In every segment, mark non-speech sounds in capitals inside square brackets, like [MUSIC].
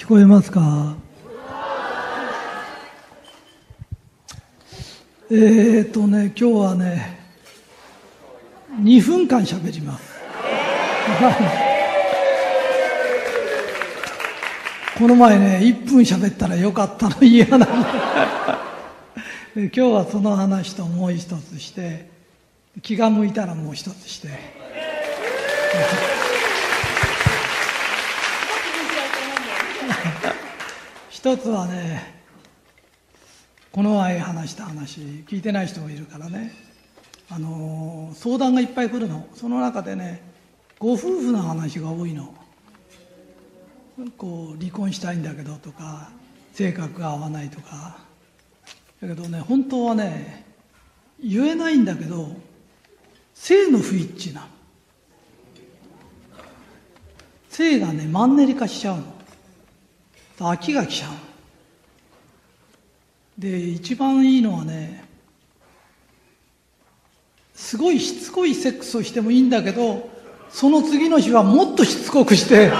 聞こえますか？えーとね、今日はね、2分間喋ります。[LAUGHS] この前ね、1分喋ったらよかったの嫌なの。今日はその話ともう一つして、気が向いたらもう一つして。[LAUGHS] 一つはねこの前話した話聞いてない人もいるからね。あの相談がいっぱい来るの。その中でねご夫婦の話が多いの。こう離婚したいんだけどとか性格が合わないとか。だけどね本当はね言えないんだけど性の不一致なの。性がねマンネリ化しちゃうの。飽きが来ちゃうで一番いいのはねすごいしつこいセックスをしてもいいんだけどその次の日はもっとしつこくして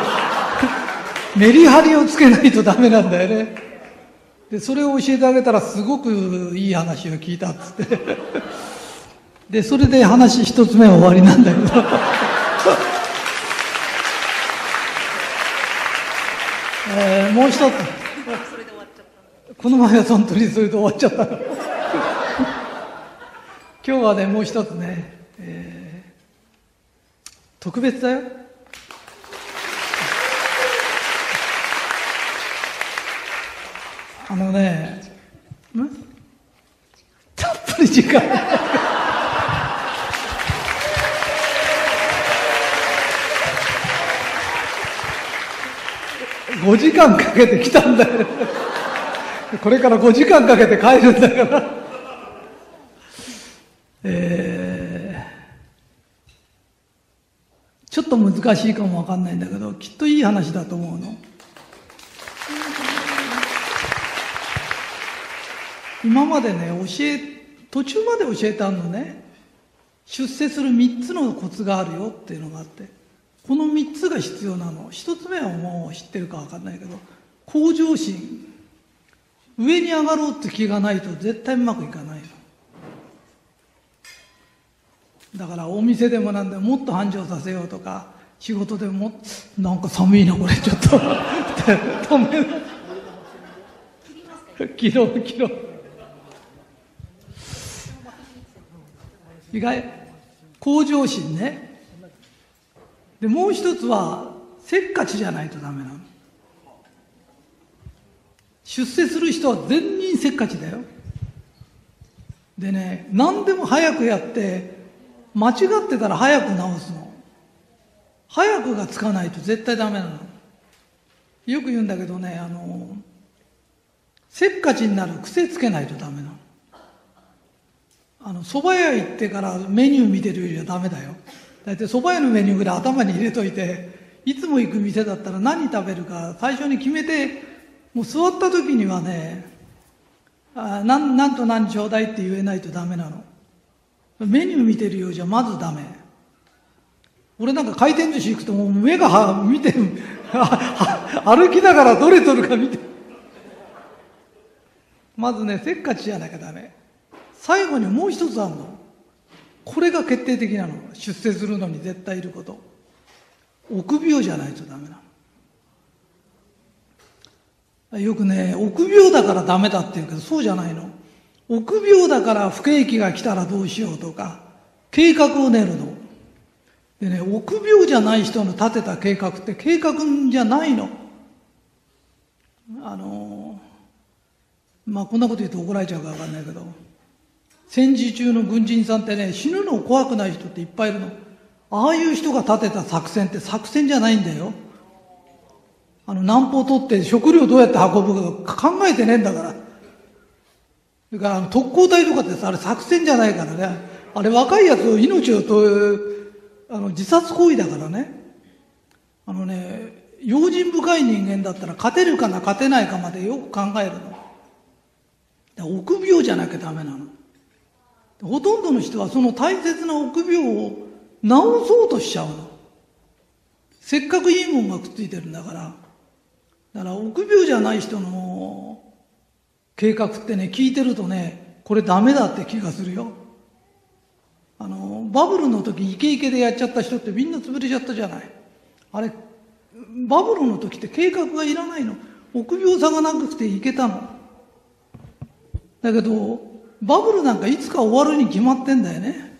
[LAUGHS] メリハリをつけないとダメなんだよね。でそれを教えてあげたらすごくいい話を聞いたっつって。でそれで話一つ目は終わりなんだけど。えーもう一つ。この前は本当にそれで終わっちゃった。今日はねもう一つね、えー特別だよ。あのねん？たっぷり時間。5時間かけて来たんだよ。これから5時間かけて帰るんだから。えーちょっと難しいかもわかんないんだけどきっといい話だと思うの。今までね教え途中まで教えたのね。出世する3つのコツがあるよっていうのがあって。この3つが必要なの。1つ目はもう知ってるか分かんないけど向上心。上に上がろうって気がないと絶対うまくいかないの。だからお店でもなんでもっと繁盛させようとか仕事でもなんか寒いなこれちょっと。[LAUGHS] 止める。[LAUGHS] 切ろう切ろう。意外。向上心ね。でもう一つはせっかちじゃないとダメなの。出世する人は全人せっかちだよ。でね何でも早くやって間違ってたら早く直すの。早くがつかないと絶対ダメなの。よく言うんだけどねあのせっかちになる癖つけないとダメなの。あの蕎麦屋行ってからメニュー見てるよりはダメだよ。大体蕎麦屋のメニューぐらい頭に入れといていつも行く店だったら何食べるか最初に決めてもう座った時にはねあなんなんと何ちょうだいって言えないとダメなの。メニュー見てるようじゃまずダメ。俺なんか回転寿司行くともう目が見て [LAUGHS] 歩きながらどれ取るか見てまずねせっかちじゃなきゃダメ。最後にもう一つあるの。これが決定的なの。出世するのに絶対いること。臆病じゃないとダメなの。よくね臆病だからダメだって言うけどそうじゃないの。臆病だから不景気が来たらどうしようとか計画を練るの。でね臆病じゃない人の立てた計画って計画じゃないの。あのまあこんなこと言うと怒られちゃうか分かんないけど。戦時中の軍人さんってね死ぬの怖くない人っていっぱいいるの。ああいう人が立てた作戦って作戦じゃないんだよ。あの南方取って食料どうやって運ぶか考えてねえんだから。それから特攻隊とかってさあれ作戦じゃないからね。あれ若いやつを命をとあの自殺行為だからね。あのね用心深い人間だったら勝てるかな勝てないかまでよく考えるの。臆病じゃなきゃダメなの。ほとんどの人はその大切な臆病を直そうとしちゃうのせっかくいいもんがくっついてるんだからだから臆病じゃない人の計画ってね、聞いてるとね、これダメだって気がするよ。あの、バブルの時イケイケでやっちゃった人ってみんな潰れちゃったじゃない。あれ、バブルの時って計画がいらないの。臆病さがなくていけたの。だけど、バブルなんかいつか終わるに決まってんだよね。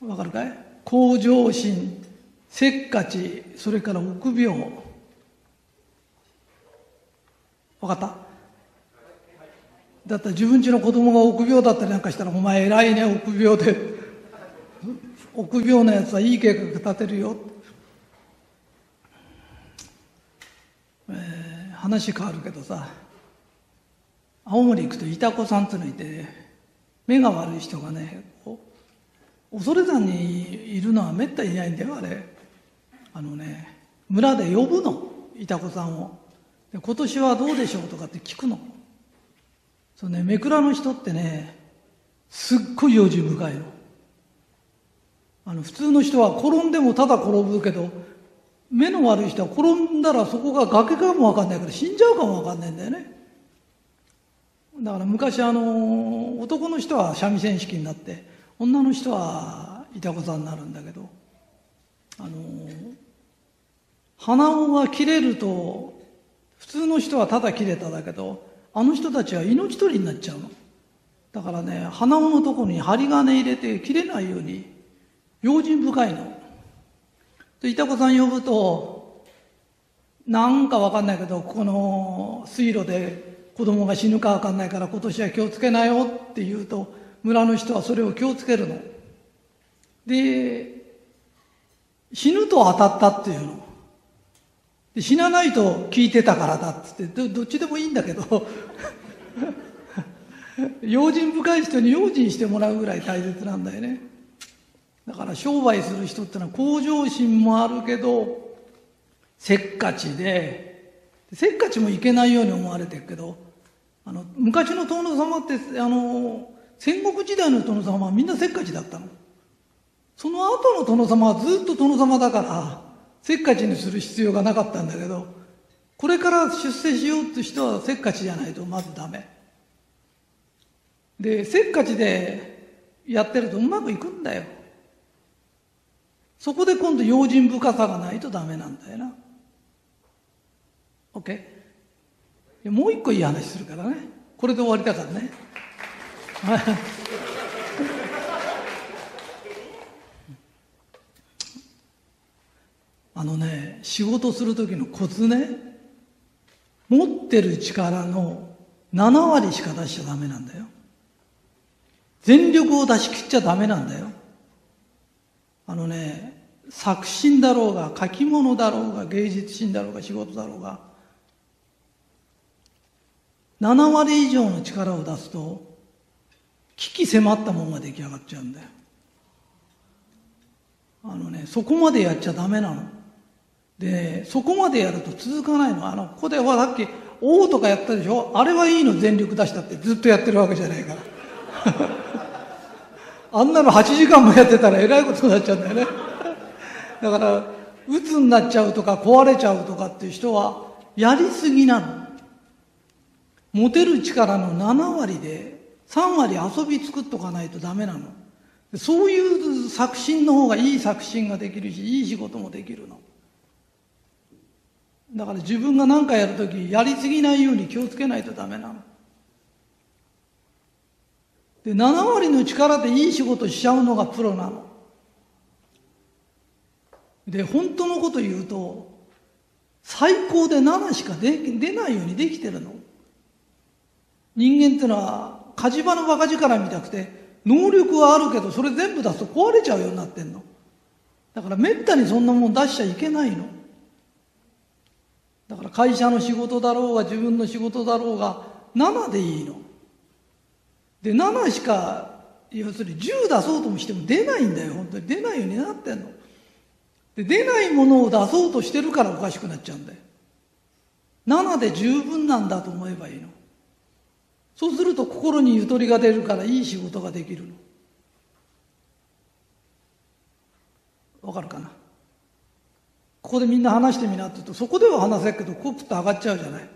わかるかい？向上心、せっかち、それから臆病。わかった？だったら自分家の子供が臆病だったりなんかしたら、お前偉いね、臆病で。臆病なやつはいい計画立てるよ。えー、話変わるけどさ、青森行くといたこさんっていうのいて、目が悪い人がね、恐山にいるのはめったにいないんだよ、あれ。あのね、村で呼ぶの、いたこさんを。で今年はどうでしょうとかって聞くの。そうね、めくらの人ってね、すっごい用心深いの。あの、普通の人は転んでもただ転ぶけど、目の悪い人は転んだらそこが崖かもわかんないから死んじゃうかもわかんないんだよね。だから昔あの、男の人は三味線式になって、女の人はいたこさんになるんだけど、あの、鼻緒が切れると、普通の人はただ切れただけど、あの人たちは命取りになっちゃうの。だからね、鼻緒のところに針金入れて切れないように、用心深いの。で、いたこさん呼ぶと、なんかわかんないけど、この水路で子供が死ぬかわかんないから今年は気をつけなよって言うと、村の人はそれを気をつけるの。で、死ぬと当たったっていうの。で死なないと聞いてたからだっつってど、どっちでもいいんだけど、[LAUGHS] 用心深い人に用心してもらうぐらい大切なんだよね。だから商売する人ってのは向上心もあるけど、せっかちで、せっかちもいけないように思われてるけど、あの、昔の殿様って、あの、戦国時代の殿様はみんなせっかちだったの。その後の殿様はずっと殿様だから、せっかちにする必要がなかったんだけど、これから出世しようって人はせっかちじゃないとまずダメ。で、せっかちでやってるとうまくいくんだよ。そこで今度用心深さがないとダメなんだよな。OK? もう一個いい話するからね。これで終わりだからね。[LAUGHS] あのね、仕事する時のコツね、持ってる力の7割しか出しちゃダメなんだよ。全力を出し切っちゃダメなんだよ。あのね、作品だろうが、書き物だろうが、芸術心だろうが、仕事だろうが、7割以上の力を出すと、危機迫ったもんが出来上がっちゃうんだよ。あのね、そこまでやっちゃダメなの。で、そこまでやると続かないの。あの、ここでほらさっき、おとかやったでしょ？あれはいいの全力出したってずっとやってるわけじゃないから。[LAUGHS] あんなの8時間もやってたらえらいことになっちゃうんだよね。だから、鬱になっちゃうとか壊れちゃうとかっていう人は、やりすぎなの。持てる力の7割で3割遊び作っとかないとダメなの。そういう作品の方がいい作品ができるし、いい仕事もできるの。だから自分が何かやるとき、やりすぎないように気をつけないとダメなの。で、7割の力でいい仕事しちゃうのがプロなの。で、本当のこと言うと、最高で7しか出ないようにできてるの。人間ってのは火事場のバカ力みたくて能力はあるけどそれ全部出すと壊れちゃうようになってんの。だからめったにそんなもん出しちゃいけないの。だから会社の仕事だろうが自分の仕事だろうが7でいいの。で7しか要するに10出そうともしても出ないんだよ本当に。出ないようになってんの。で出ないものを出そうとしてるからおかしくなっちゃうんだよ。7で十分なんだと思えばいいの。そうすると心にゆとりが出るからいい仕事ができるの。わかるかな？ここでみんな話してみなって言うと、そこでは話せるけど、こうプッと上がっちゃうじゃない。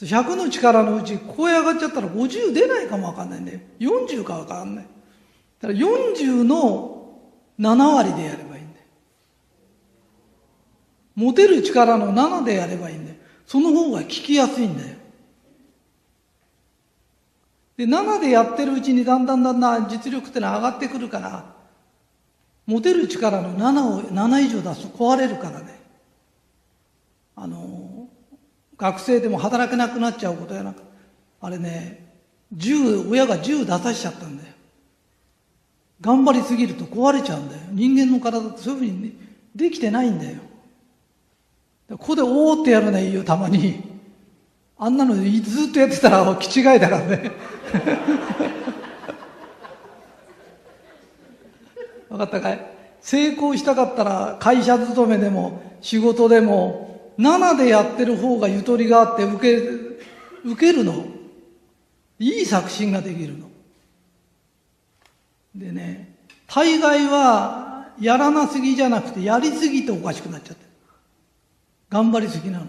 100の力のうち、こう上がっちゃったら50出ないかもわかんないんだよ。40かわかんない。だから40の7割でやればいいんだよ。持てる力の7でやればいいんだよ。その方が聞きやすいんだよ。で、7でやってるうちにだんだんだんだん実力ってのは上がってくるから、持てる力の7を、7以上出すと壊れるからね。あの、学生でも働けなくなっちゃうことやなく、あれね、銃、親が銃出さしちゃったんだよ。頑張りすぎると壊れちゃうんだよ。人間の体ってそういうふうに、ね、できてないんだよ。ここでおーってやるのはいいよ、たまに。あんなのずっとやってたら気違いだからね。[LAUGHS] 分かったかい？成功したかったら会社勤めでも仕事でも7でやってる方がゆとりがあって受け受けるの？いい作品ができるの？でね大概はやらなすぎじゃなくてやりすぎておかしくなっちゃってる。頑張りすぎなの